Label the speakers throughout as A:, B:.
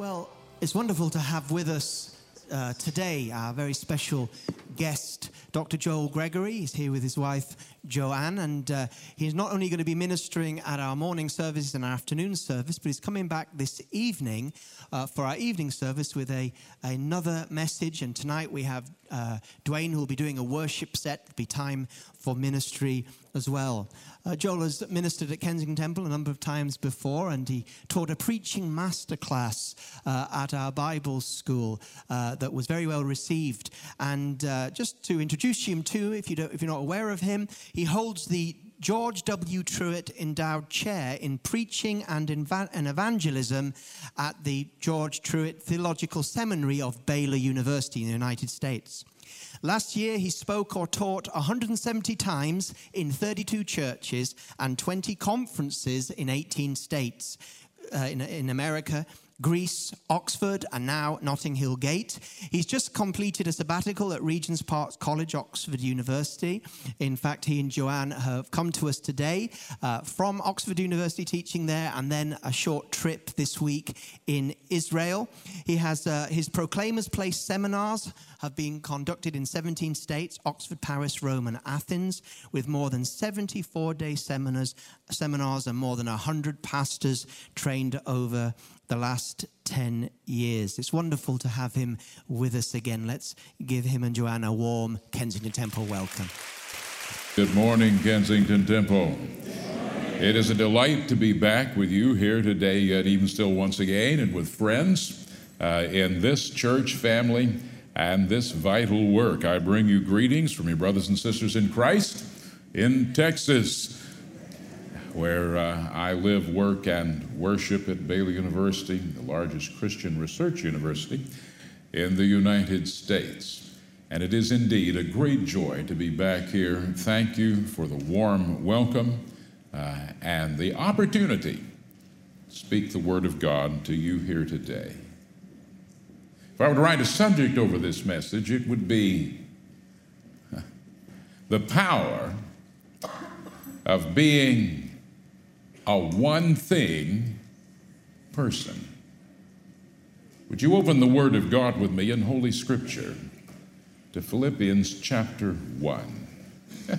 A: Well, it's wonderful to have with us uh, today our very special guest, Dr. Joel Gregory. He's here with his wife, Joanne, and uh, he's not only going to be ministering at our morning service and our afternoon service, but he's coming back this evening uh, for our evening service with a, another message. And tonight we have uh, Dwayne who will be doing a worship set. It'll be time for ministry as well. Uh, Joel has ministered at Kensington Temple a number of times before, and he taught a preaching masterclass uh, at our Bible school uh, that was very well received. And uh, just to introduce him to, if, you if you're not aware of him, he holds the George W. Truett Endowed Chair in Preaching and, and Evangelism at the George Truett Theological Seminary of Baylor University in the United States. Last year, he spoke or taught 170 times in 32 churches and 20 conferences in 18 states uh, in, in America, Greece, Oxford, and now Notting Hill Gate. He's just completed a sabbatical at Regent's Park College, Oxford University. In fact, he and Joanne have come to us today uh, from Oxford University teaching there, and then a short trip this week in Israel. He has uh, his Proclaimers Place seminars have been conducted in 17 states Oxford, Paris, Rome, and Athens, with more than 74 day seminars, seminars and more than 100 pastors trained over the last 10 years. It's wonderful to have him with us again. Let's give him and Joanne a warm Kensington Temple welcome.
B: Good morning, Kensington Temple. It is a delight to be back with you here today, yet even still once again, and with friends uh, in this church family and this vital work. I bring you greetings from your brothers and sisters in Christ in Texas where uh, I live, work, and worship at Baylor University, the largest Christian research university in the United States. And it is indeed a great joy to be back here. Thank you for the warm welcome uh, and the opportunity to speak the Word of God to you here today. If I were to write a subject over this message, it would be the power of being a one thing person. Would you open the Word of God with me in Holy Scripture to Philippians chapter 1?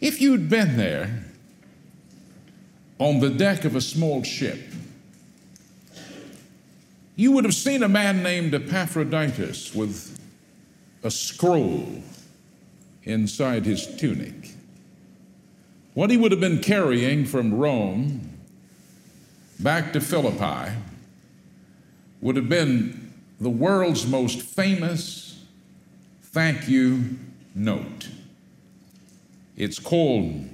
B: if you'd been there on the deck of a small ship, you would have seen a man named Epaphroditus with a scroll inside his tunic. What he would have been carrying from Rome back to Philippi would have been the world's most famous thank you note. It's called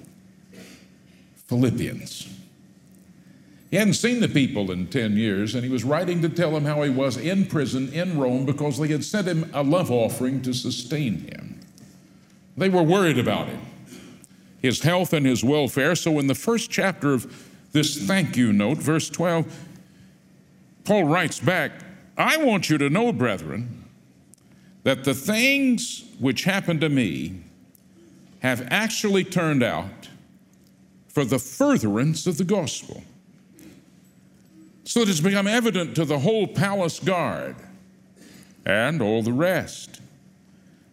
B: Philippians. He hadn't seen the people in 10 years, and he was writing to tell them how he was in prison in Rome because they had sent him a love offering to sustain him. They were worried about him his health and his welfare. So, in the first chapter of this thank you note, verse 12, Paul writes back, I want you to know, brethren, that the things which happened to me have actually turned out for the furtherance of the gospel. So that it's become evident to the whole palace guard and all the rest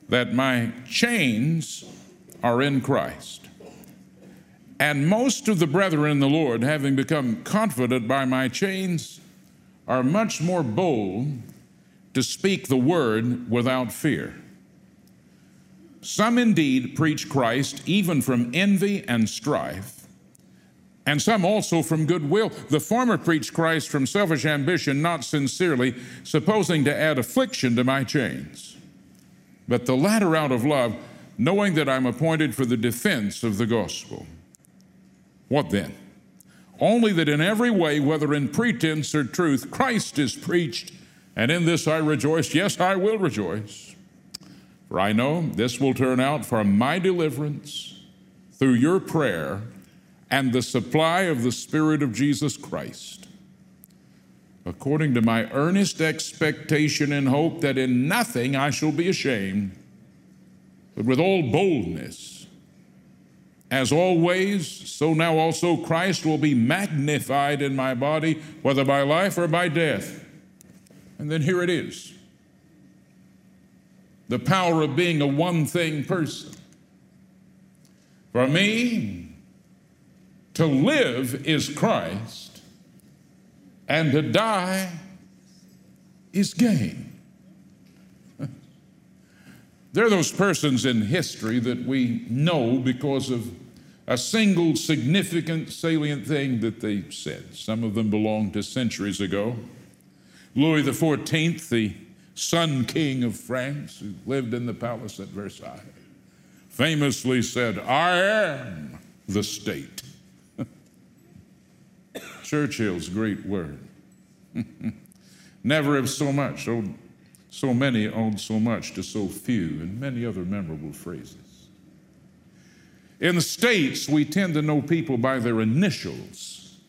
B: that my chains are in Christ. And most of the brethren in the Lord, having become confident by my chains, are much more bold to speak the word without fear. Some indeed preach Christ even from envy and strife, and some also from goodwill. The former preach Christ from selfish ambition, not sincerely, supposing to add affliction to my chains. But the latter out of love, knowing that I'm appointed for the defense of the gospel. What then? Only that in every way, whether in pretense or truth, Christ is preached, and in this I rejoice. Yes, I will rejoice. For I know this will turn out for my deliverance through your prayer and the supply of the Spirit of Jesus Christ, according to my earnest expectation and hope that in nothing I shall be ashamed, but with all boldness as always, so now also Christ will be magnified in my body, whether by life or by death. And then here it is the power of being a one thing person. For me, to live is Christ, and to die is gain. There are those persons in history that we know because of a single significant, salient thing that they said. Some of them belong to centuries ago. Louis XIV, the Sun King of France, who lived in the palace at Versailles, famously said, I am the state. Churchill's great word. Never have so much, owed, so many owed so much to so few, and many other memorable phrases. In the States, we tend to know people by their initials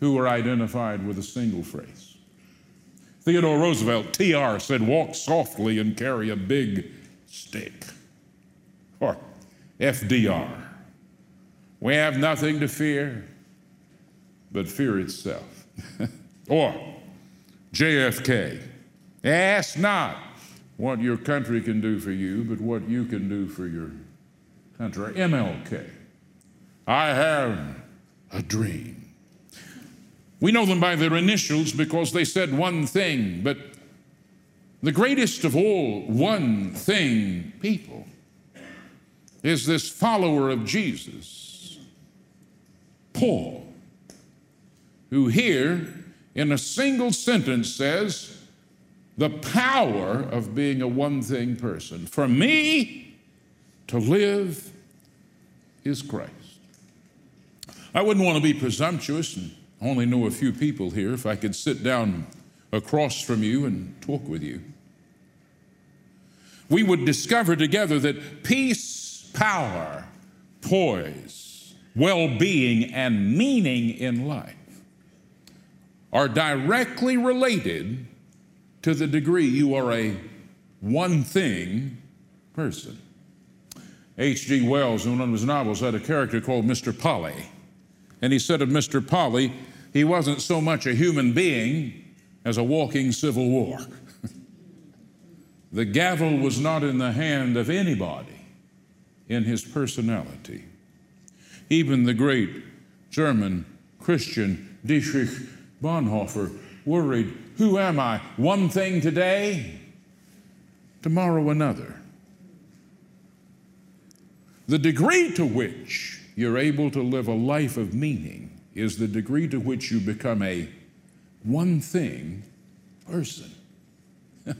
B: who are identified with a single phrase. Theodore Roosevelt, TR, said, Walk softly and carry a big stick. Or FDR, we have nothing to fear but fear itself. or JFK, ask not what your country can do for you, but what you can do for your country. MLK, I have a dream. We know them by their initials because they said one thing, but the greatest of all one thing people is this follower of Jesus, Paul, who here in a single sentence says, the power of being a one thing person. For me to live is Christ. I wouldn't want to be presumptuous and only know a few people here if I could sit down across from you and talk with you. We would discover together that peace, power, poise, well being, and meaning in life are directly related to the degree you are a one thing person. H.G. Wells, in one of his novels, had a character called Mr. Polly. And he said of Mr. Polly, he wasn't so much a human being as a walking civil war. the gavel was not in the hand of anybody in his personality. Even the great German Christian Dietrich Bonhoeffer worried, Who am I? One thing today, tomorrow another. The degree to which you're able to live a life of meaning is the degree to which you become a one thing person.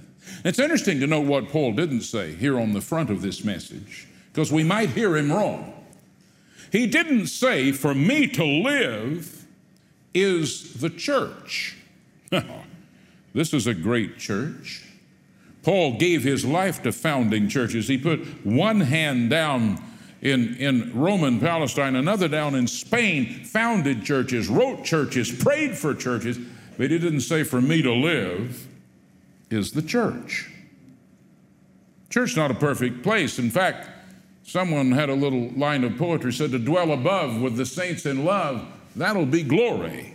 B: it's interesting to note what Paul didn't say here on the front of this message, because we might hear him wrong. He didn't say, For me to live is the church. this is a great church. Paul gave his life to founding churches. He put one hand down in, in Roman Palestine, another down in Spain, founded churches, wrote churches, prayed for churches, but he didn't say, For me to live is the church. Church not a perfect place. In fact, someone had a little line of poetry said to dwell above with the saints in love That'll be glory.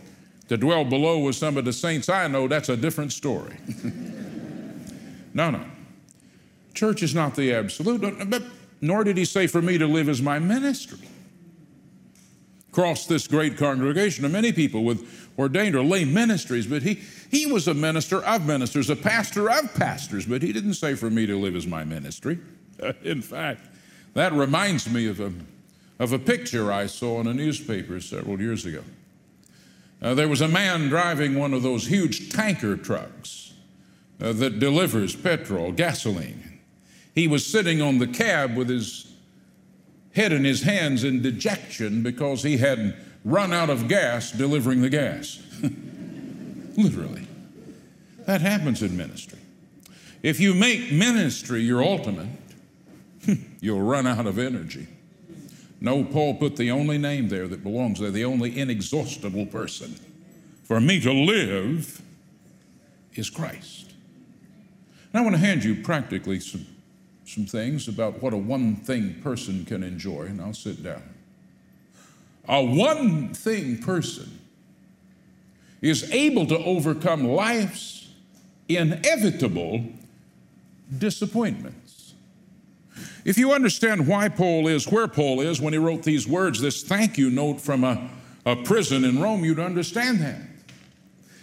B: To dwell below with some of the saints I know, that's a different story. no, no. Church is not the absolute, but nor did he say for me to live as my ministry. Across this great congregation of many people with ordained or lay ministries, but he, he was a minister of ministers, a pastor of pastors, but he didn't say for me to live as my ministry. In fact, that reminds me of a of a picture I saw in a newspaper several years ago. Uh, there was a man driving one of those huge tanker trucks uh, that delivers petrol, gasoline. He was sitting on the cab with his head in his hands in dejection because he had run out of gas delivering the gas. Literally. That happens in ministry. If you make ministry your ultimate, you'll run out of energy. No, Paul put the only name there that belongs there, the only inexhaustible person. For me to live is Christ. And I want to hand you practically some, some things about what a one thing person can enjoy, and I'll sit down. A one thing person is able to overcome life's inevitable disappointments. If you understand why Paul is where Paul is when he wrote these words, this thank you note from a, a prison in Rome, you'd understand that.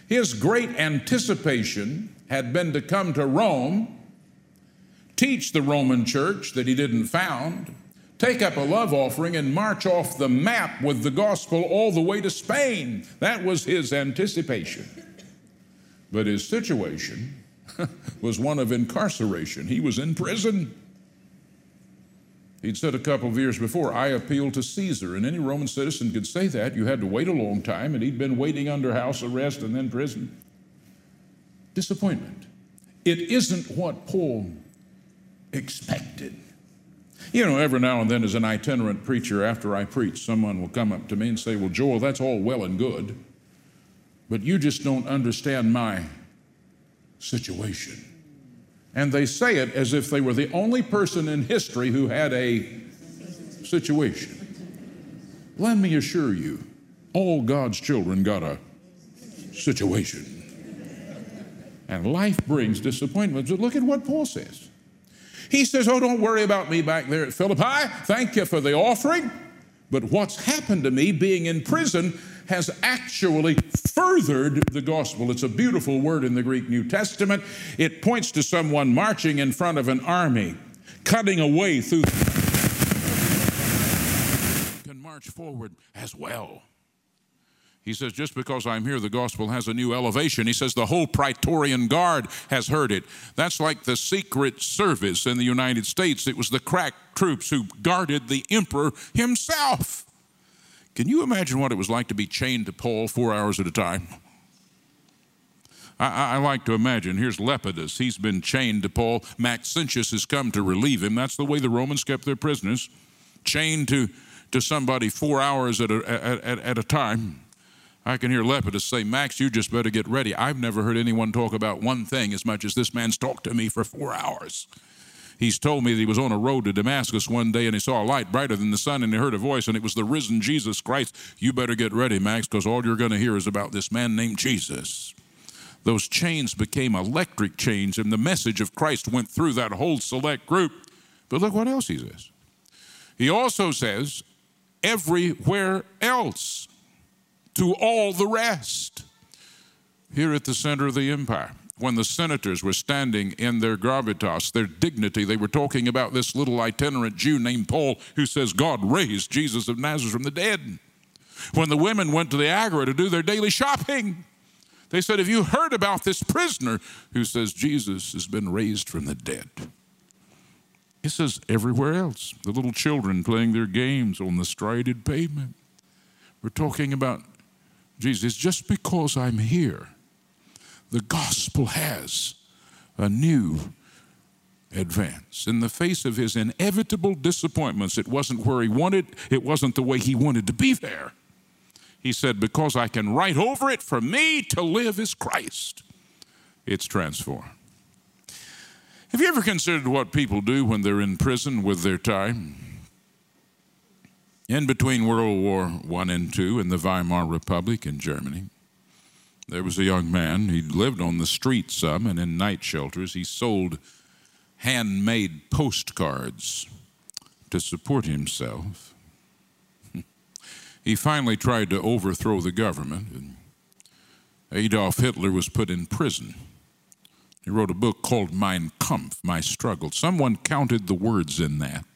B: His great anticipation had been to come to Rome, teach the Roman church that he didn't found, take up a love offering, and march off the map with the gospel all the way to Spain. That was his anticipation. But his situation was one of incarceration. He was in prison. He'd said a couple of years before, I appeal to Caesar. And any Roman citizen could say that. You had to wait a long time, and he'd been waiting under house arrest and then prison. Disappointment. It isn't what Paul expected. You know, every now and then, as an itinerant preacher, after I preach, someone will come up to me and say, Well, Joel, that's all well and good, but you just don't understand my situation. And they say it as if they were the only person in history who had a situation. Let me assure you, all God's children got a situation. And life brings disappointments. But look at what Paul says. He says, Oh, don't worry about me back there at Philippi. Thank you for the offering. But what's happened to me being in prison has actually furthered the gospel. It's a beautiful word in the Greek New Testament. It points to someone marching in front of an army, cutting a way through. Can march forward as well. He says, just because I'm here, the gospel has a new elevation. He says, the whole Praetorian Guard has heard it. That's like the Secret Service in the United States. It was the crack troops who guarded the emperor himself. Can you imagine what it was like to be chained to Paul four hours at a time? I, I, like to imagine. Here's Lepidus. He's been chained to Paul. Maxentius has come to relieve him. That's the way the Romans kept their prisoners, chained to, to somebody four hours at a, at, at a time. I can hear Lepidus say, Max, you just better get ready. I've never heard anyone talk about one thing as much as this man's talked to me for four hours. He's told me that he was on a road to Damascus one day and he saw a light brighter than the sun and he heard a voice and it was the risen Jesus Christ. You better get ready, Max, because all you're going to hear is about this man named Jesus. Those chains became electric chains and the message of Christ went through that whole select group. But look what else he says. He also says, everywhere else to all the rest. Here at the center of the empire, when the senators were standing in their gravitas, their dignity, they were talking about this little itinerant Jew named Paul who says God raised Jesus of Nazareth from the dead. When the women went to the agora to do their daily shopping, they said, Have you heard about this prisoner who says Jesus has been raised from the dead? He says, Everywhere else, the little children playing their games on the strided pavement. We're talking about Jesus, just because I'm here, the gospel has a new advance. In the face of his inevitable disappointments, it wasn't where he wanted, it wasn't the way he wanted to be there. He said, Because I can write over it, for me to live is Christ. It's transformed. Have you ever considered what people do when they're in prison with their time? In between World War I and II in the Weimar Republic in Germany, there was a young man. He lived on the street some and in night shelters. He sold handmade postcards to support himself. he finally tried to overthrow the government, and Adolf Hitler was put in prison. He wrote a book called Mein Kampf, My Struggle. Someone counted the words in that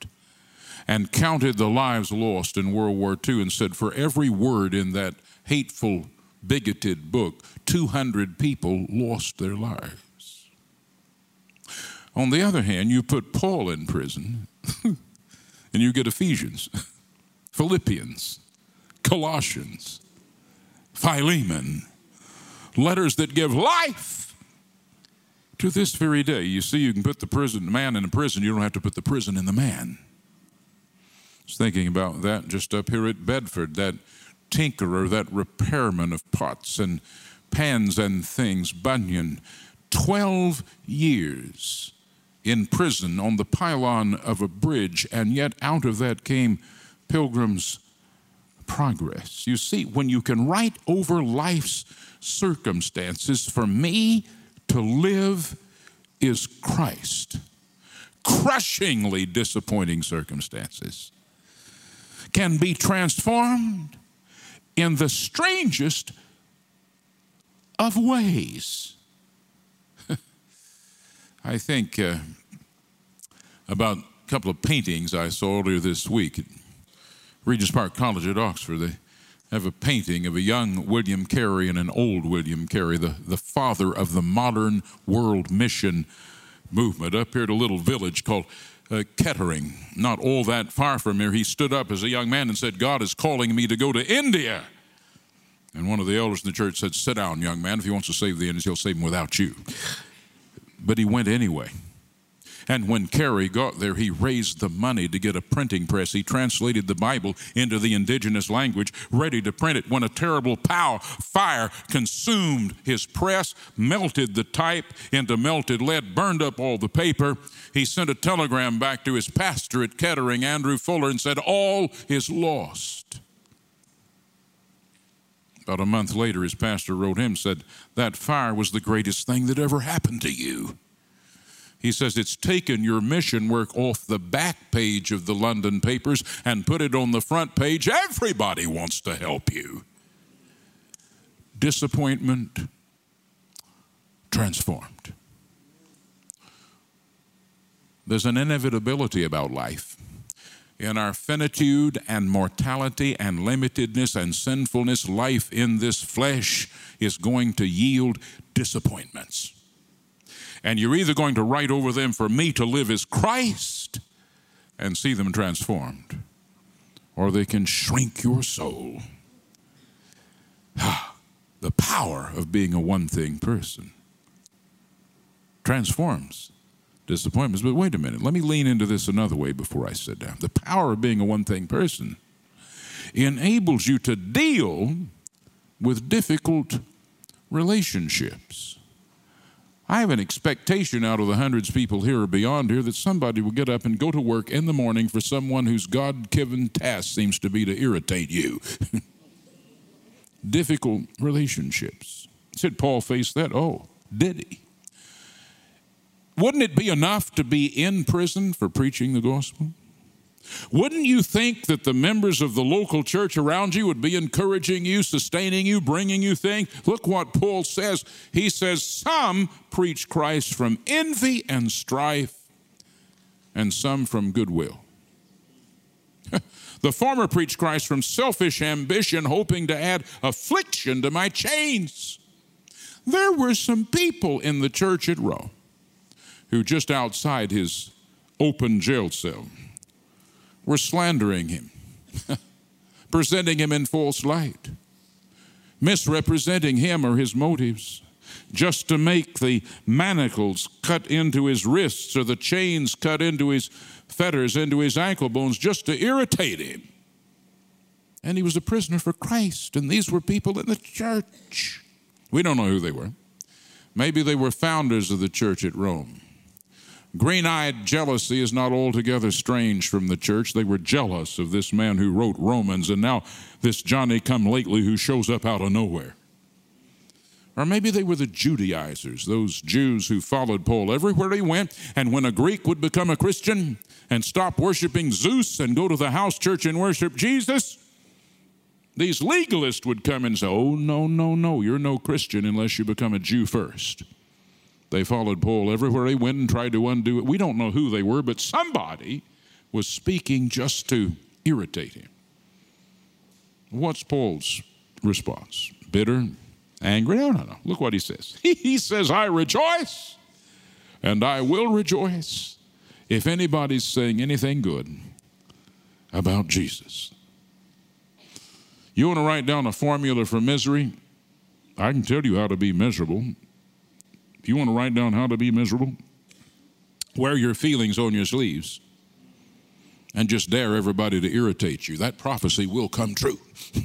B: and counted the lives lost in World War II and said, for every word in that hateful, bigoted book, 200 people lost their lives. On the other hand, you put Paul in prison and you get Ephesians, Philippians, Colossians, Philemon, letters that give life to this very day. You see, you can put the prison man in a prison, you don't have to put the prison in the man I was thinking about that just up here at Bedford, that tinkerer, that repairman of pots and pans and things, Bunyan, 12 years in prison on the pylon of a bridge, and yet out of that came Pilgrim's Progress. You see, when you can write over life's circumstances, for me to live is Christ. Crushingly disappointing circumstances can be transformed in the strangest of ways. I think uh, about a couple of paintings I saw earlier this week at Regent's Park College at Oxford. They have a painting of a young William Carey and an old William Carey, the, the father of the modern world mission movement, up here at a little village called uh, Kettering, not all that far from here. He stood up as a young man and said, God is calling me to go to India. And one of the elders in the church said, Sit down, young man. If he wants to save the Indians, he'll save them without you. But he went anyway. And when Carey got there, he raised the money to get a printing press. He translated the Bible into the indigenous language, ready to print it. When a terrible pow, fire consumed his press, melted the type into melted lead, burned up all the paper, he sent a telegram back to his pastor at Kettering, Andrew Fuller, and said, All is lost. About a month later, his pastor wrote him, said, That fire was the greatest thing that ever happened to you. He says it's taken your mission work off the back page of the London papers and put it on the front page. Everybody wants to help you. Disappointment transformed. There's an inevitability about life. In our finitude and mortality and limitedness and sinfulness, life in this flesh is going to yield disappointments. And you're either going to write over them for me to live as Christ and see them transformed, or they can shrink your soul. Ah, the power of being a one thing person transforms disappointments. But wait a minute, let me lean into this another way before I sit down. The power of being a one thing person enables you to deal with difficult relationships. I have an expectation out of the hundreds of people here or beyond here that somebody will get up and go to work in the morning for someone whose God given task seems to be to irritate you. Difficult relationships. Said Paul faced that? Oh, did he? Wouldn't it be enough to be in prison for preaching the gospel? Wouldn't you think that the members of the local church around you would be encouraging you, sustaining you, bringing you things? Look what Paul says. He says, Some preach Christ from envy and strife, and some from goodwill. the former preach Christ from selfish ambition, hoping to add affliction to my chains. There were some people in the church at Rome who, just outside his open jail cell, were slandering him, presenting him in false light, misrepresenting him or his motives, just to make the manacles cut into his wrists or the chains cut into his fetters, into his ankle bones, just to irritate him. And he was a prisoner for Christ, and these were people in the church. We don't know who they were. Maybe they were founders of the church at Rome. Green eyed jealousy is not altogether strange from the church. They were jealous of this man who wrote Romans, and now this Johnny come lately who shows up out of nowhere. Or maybe they were the Judaizers, those Jews who followed Paul everywhere he went, and when a Greek would become a Christian and stop worshiping Zeus and go to the house church and worship Jesus, these legalists would come and say, Oh, no, no, no, you're no Christian unless you become a Jew first. They followed Paul everywhere he went and tried to undo it. We don't know who they were, but somebody was speaking just to irritate him. What's Paul's response? Bitter, angry? No, no, no. Look what he says. He says, I rejoice and I will rejoice if anybody's saying anything good about Jesus. You want to write down a formula for misery? I can tell you how to be miserable. If you want to write down how to be miserable, wear your feelings on your sleeves and just dare everybody to irritate you. That prophecy will come true.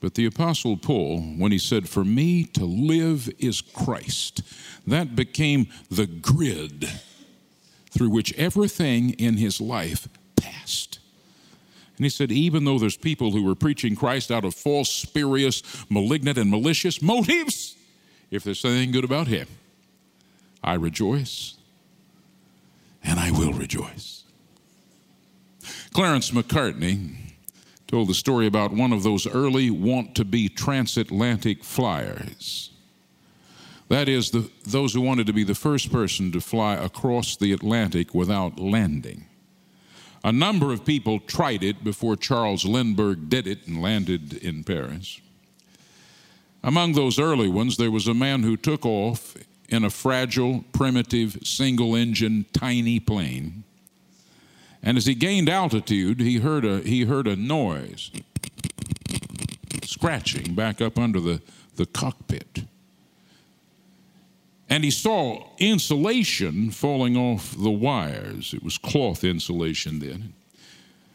B: but the Apostle Paul, when he said, For me to live is Christ, that became the grid through which everything in his life passed. And he said, even though there's people who were preaching Christ out of false, spurious, malignant, and malicious motives, if there's anything good about him, I rejoice and I will rejoice. Clarence Macartney told the story about one of those early want to be transatlantic flyers. That is, the, those who wanted to be the first person to fly across the Atlantic without landing. A number of people tried it before Charles Lindbergh did it and landed in Paris. Among those early ones, there was a man who took off in a fragile, primitive, single engine, tiny plane. And as he gained altitude, he heard a, he heard a noise scratching back up under the, the cockpit. And he saw insulation falling off the wires. It was cloth insulation then.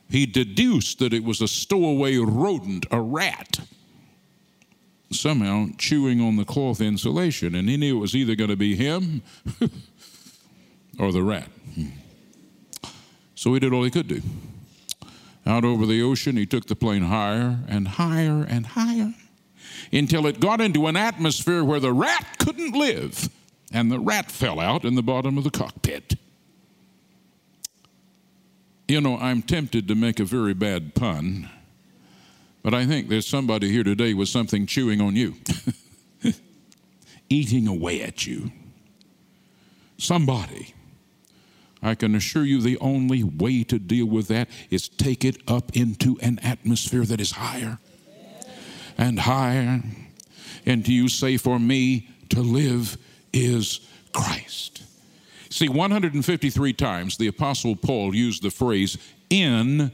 B: He deduced that it was a stowaway rodent, a rat, somehow chewing on the cloth insulation. And he knew it was either going to be him or the rat. So he did all he could do. Out over the ocean, he took the plane higher and higher and higher until it got into an atmosphere where the rat couldn't live and the rat fell out in the bottom of the cockpit. You know, I'm tempted to make a very bad pun, but I think there's somebody here today with something chewing on you, eating away at you. Somebody. I can assure you the only way to deal with that is take it up into an atmosphere that is higher and higher. And do you say, For me to live is Christ. See, 153 times the Apostle Paul used the phrase in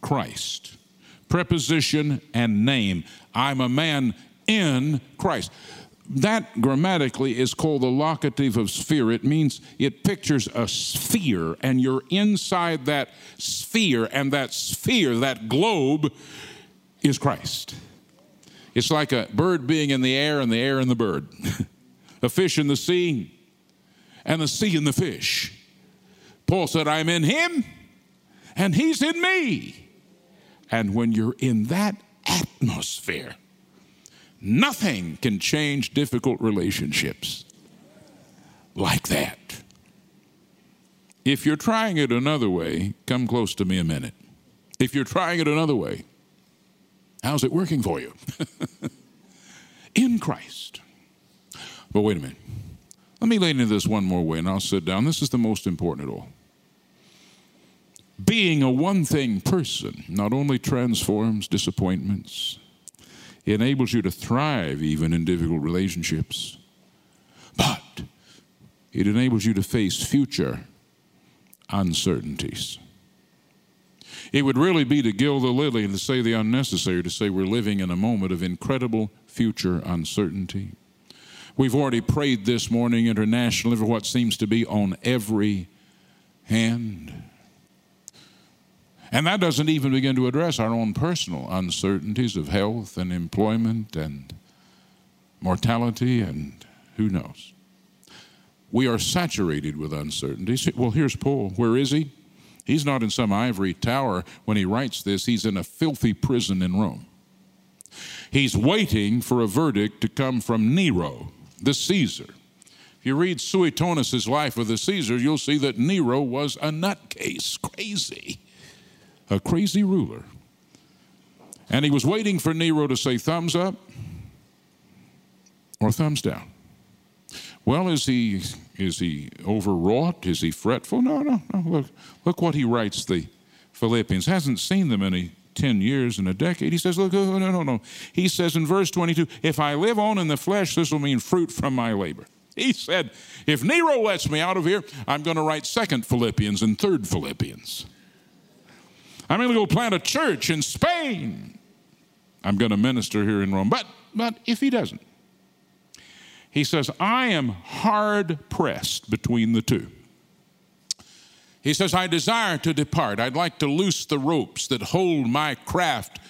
B: Christ. Preposition and name. I'm a man in Christ. That grammatically is called the locative of sphere. It means it pictures a sphere, and you're inside that sphere, and that sphere, that globe, is Christ. It's like a bird being in the air and the air in the bird. a fish in the sea, and the sea in the fish. Paul said, I'm in him, and he's in me. And when you're in that atmosphere, nothing can change difficult relationships like that. If you're trying it another way, come close to me a minute. If you're trying it another way, how's it working for you? in Christ. But wait a minute. Let me lay into this one more way and I'll sit down. This is the most important of all. Being a one thing person not only transforms disappointments, it enables you to thrive even in difficult relationships, but it enables you to face future uncertainties. It would really be to gild the lily and to say the unnecessary, to say we're living in a moment of incredible future uncertainty. We've already prayed this morning internationally for what seems to be on every hand. And that doesn't even begin to address our own personal uncertainties of health and employment and mortality and who knows. We are saturated with uncertainties. Well, here's Paul. Where is he? He's not in some ivory tower when he writes this, he's in a filthy prison in Rome. He's waiting for a verdict to come from Nero the Caesar. If you read Suetonius' life of the Caesar, you'll see that Nero was a nutcase, crazy, a crazy ruler. And he was waiting for Nero to say thumbs up or thumbs down. Well, is he is he overwrought? Is he fretful? No, no, no. Look, look what he writes the Philippians. Hasn't seen them any 10 years and a decade. He says, Look, oh, no, no, no. He says in verse 22 if I live on in the flesh, this will mean fruit from my labor. He said, If Nero lets me out of here, I'm going to write second Philippians and third Philippians. I'm going to go plant a church in Spain. I'm going to minister here in Rome. But, but if he doesn't, he says, I am hard pressed between the two. He says, I desire to depart. I'd like to loose the ropes that hold my craft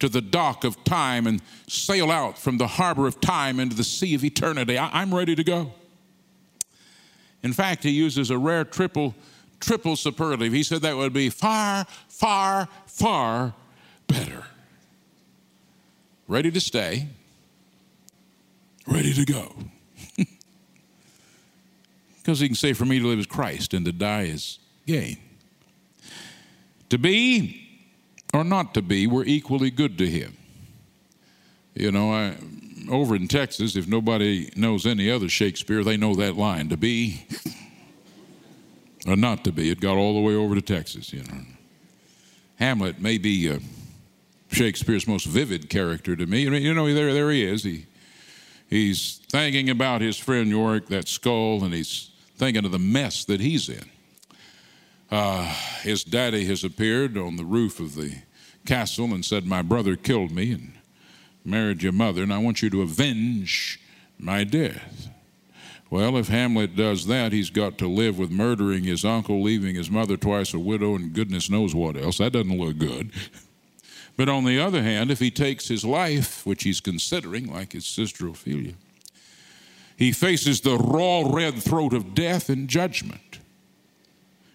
B: to the dock of time and sail out from the harbor of time into the sea of eternity. I- am ready to go. In fact, he uses a rare triple, triple superlative. He said that would be far, far, far better. Ready to stay, ready to go. Because he can say, For me to live is Christ and to die is gain. To be or not to be were equally good to him. You know, I, over in Texas, if nobody knows any other Shakespeare, they know that line to be or not to be. It got all the way over to Texas, you know. Hamlet may be uh, Shakespeare's most vivid character to me. You know, there, there he is. He, he's thinking about his friend Yorick, that skull, and he's thinking of the mess that he's in. Uh, his daddy has appeared on the roof of the castle and said, My brother killed me and married your mother, and I want you to avenge my death. Well, if Hamlet does that, he's got to live with murdering his uncle, leaving his mother twice a widow, and goodness knows what else. That doesn't look good. But on the other hand, if he takes his life, which he's considering, like his sister Ophelia, he faces the raw red throat of death and judgment.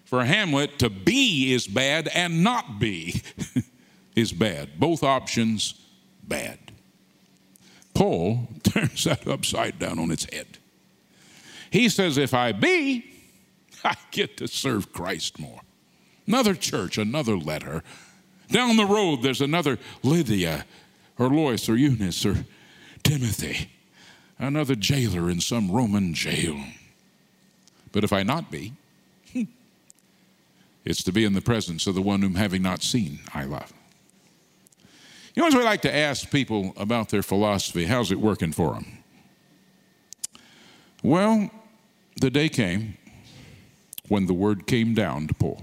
B: For Hamlet, to be is bad and not be is bad. Both options, bad. Paul turns that upside down on its head. He says, If I be, I get to serve Christ more. Another church, another letter. Down the road, there's another Lydia or Lois or Eunice or Timothy, another jailer in some Roman jail. But if I not be, it's to be in the presence of the one whom having not seen, I love. You know, as we like to ask people about their philosophy, how's it working for them? Well, the day came when the word came down to Paul.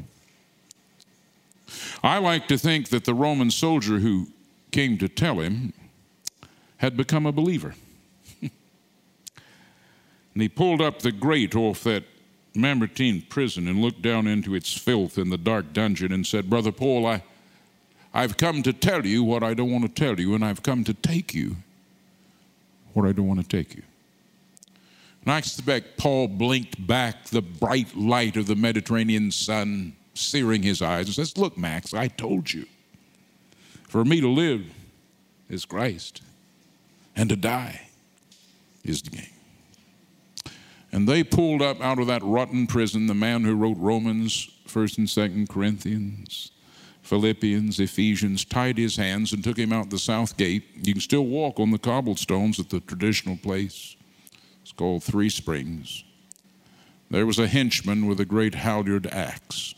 B: I like to think that the Roman soldier who came to tell him had become a believer. and he pulled up the grate off that Mamertine prison and looked down into its filth in the dark dungeon and said, Brother Paul, I, I've come to tell you what I don't want to tell you, and I've come to take you what I don't want to take you. And I expect Paul blinked back the bright light of the Mediterranean sun, searing his eyes, and says, Look, Max, I told you. For me to live is Christ, and to die is the gain. And they pulled up out of that rotten prison the man who wrote Romans, 1st and 2nd Corinthians, Philippians, Ephesians, tied his hands and took him out the south gate. You can still walk on the cobblestones at the traditional place called Three Springs, there was a henchman with a great halyard axe.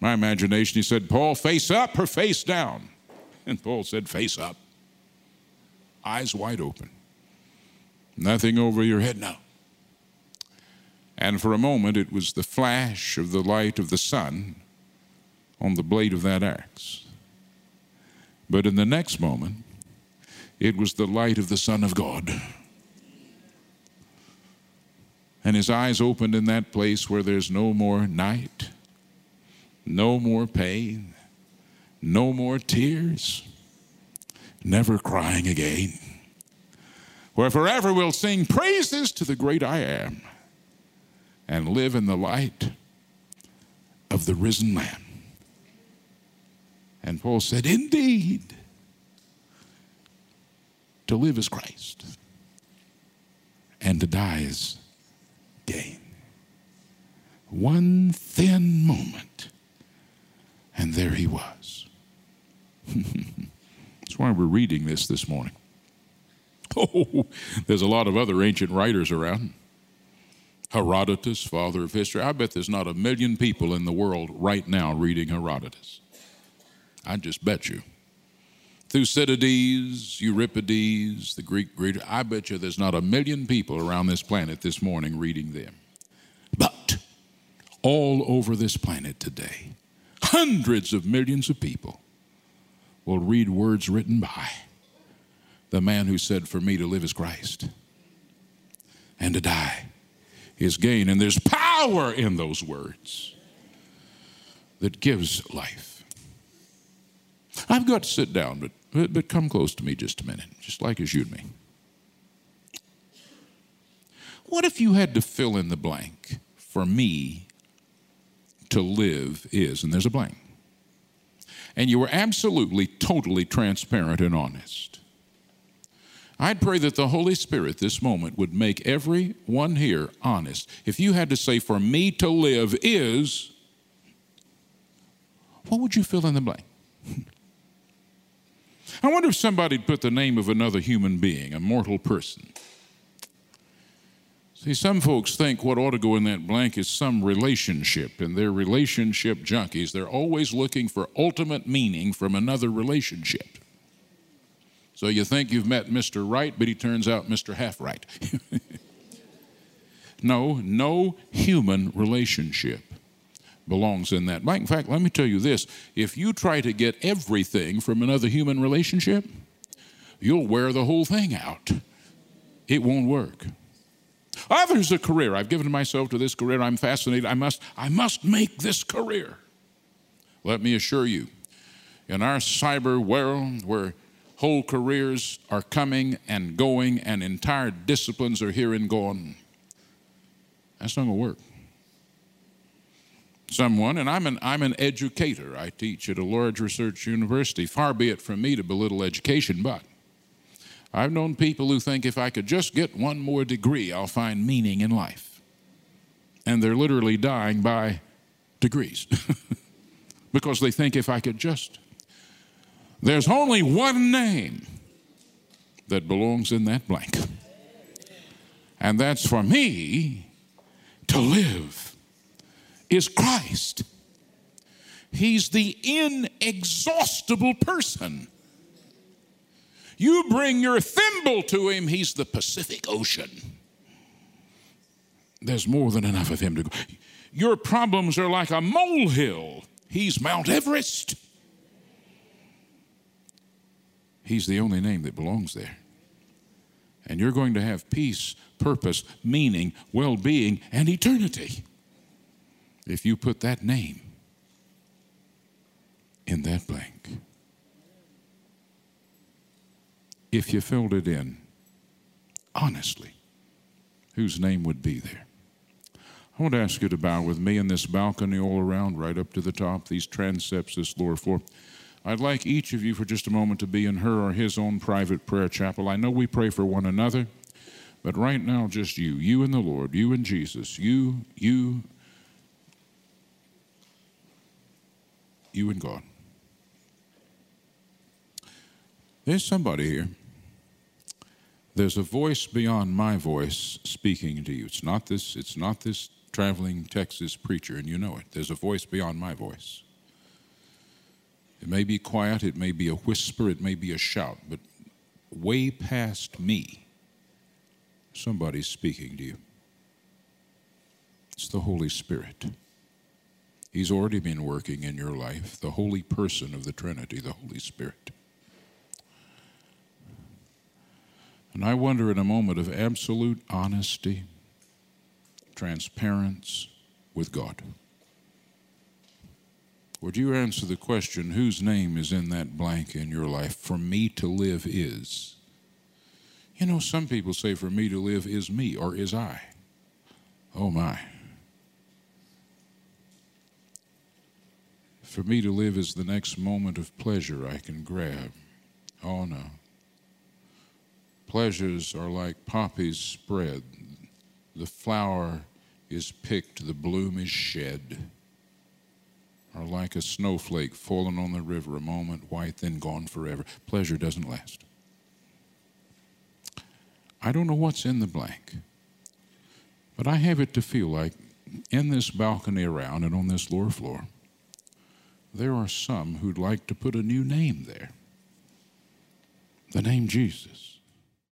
B: My imagination, he said, Paul, face up or face down? And Paul said, face up. Eyes wide open. Nothing over your head now. And for a moment, it was the flash of the light of the sun on the blade of that axe. But in the next moment, it was the light of the Son of God and his eyes opened in that place where there's no more night, no more pain, no more tears, never crying again. Where forever we'll sing praises to the great I am and live in the light of the risen Lamb. And Paul said, Indeed, to live is Christ, and to die is One thin moment, and there he was. That's why we're reading this this morning. Oh, there's a lot of other ancient writers around. Herodotus, father of history. I bet there's not a million people in the world right now reading Herodotus. I just bet you. Thucydides, Euripides, the Greek greeter. I bet you there's not a million people around this planet this morning reading them. But all over this planet today, hundreds of millions of people will read words written by the man who said, For me to live is Christ, and to die is gain. And there's power in those words that gives life. I've got to sit down, but but, but come close to me just a minute, just like as you and me. What if you had to fill in the blank for me to live is, and there's a blank, and you were absolutely, totally transparent and honest? I'd pray that the Holy Spirit this moment would make every one here honest. If you had to say, for me to live is, what would you fill in the blank? I wonder if somebody'd put the name of another human being, a mortal person. See, some folks think what ought to go in that blank is some relationship, and they're relationship junkies. They're always looking for ultimate meaning from another relationship. So you think you've met Mr. Right, but he turns out Mr. Half Right. no, no human relationship belongs in that. In fact, let me tell you this if you try to get everything from another human relationship, you'll wear the whole thing out. It won't work. Ah, there's a career. I've given myself to this career. I'm fascinated. I must, I must make this career. Let me assure you, in our cyber world where whole careers are coming and going and entire disciplines are here and gone, that's not going to work. Someone, and I'm an, I'm an educator. I teach at a large research university. Far be it from me to belittle education, but I've known people who think if I could just get one more degree, I'll find meaning in life. And they're literally dying by degrees because they think if I could just. There's only one name that belongs in that blank, and that's for me to live is Christ. He's the inexhaustible person. You bring your thimble to him, he's the Pacific Ocean. There's more than enough of him to go. Your problems are like a molehill, he's Mount Everest. He's the only name that belongs there. And you're going to have peace, purpose, meaning, well being, and eternity if you put that name in that blank if you filled it in honestly, whose name would be there? I want to ask you to bow with me in this balcony all around, right up to the top, these transepts, this lower floor. I'd like each of you for just a moment to be in her or his own private prayer chapel. I know we pray for one another, but right now, just you, you and the Lord, you and Jesus, you, you, you and God. There's somebody here there's a voice beyond my voice speaking to you. It's not this, it's not this traveling Texas preacher, and you know it. There's a voice beyond my voice. It may be quiet, it may be a whisper, it may be a shout, but way past me, somebody's speaking to you. It's the Holy Spirit. He's already been working in your life, the holy person of the Trinity, the Holy Spirit. And I wonder in a moment of absolute honesty, transparency with God. Would you answer the question, whose name is in that blank in your life? For me to live is. You know, some people say, for me to live is me or is I. Oh my. For me to live is the next moment of pleasure I can grab. Oh no. Pleasures are like poppies spread. The flower is picked, the bloom is shed. Are like a snowflake fallen on the river, a moment white, then gone forever. Pleasure doesn't last. I don't know what's in the blank, but I have it to feel like in this balcony around and on this lower floor, there are some who'd like to put a new name there the name Jesus.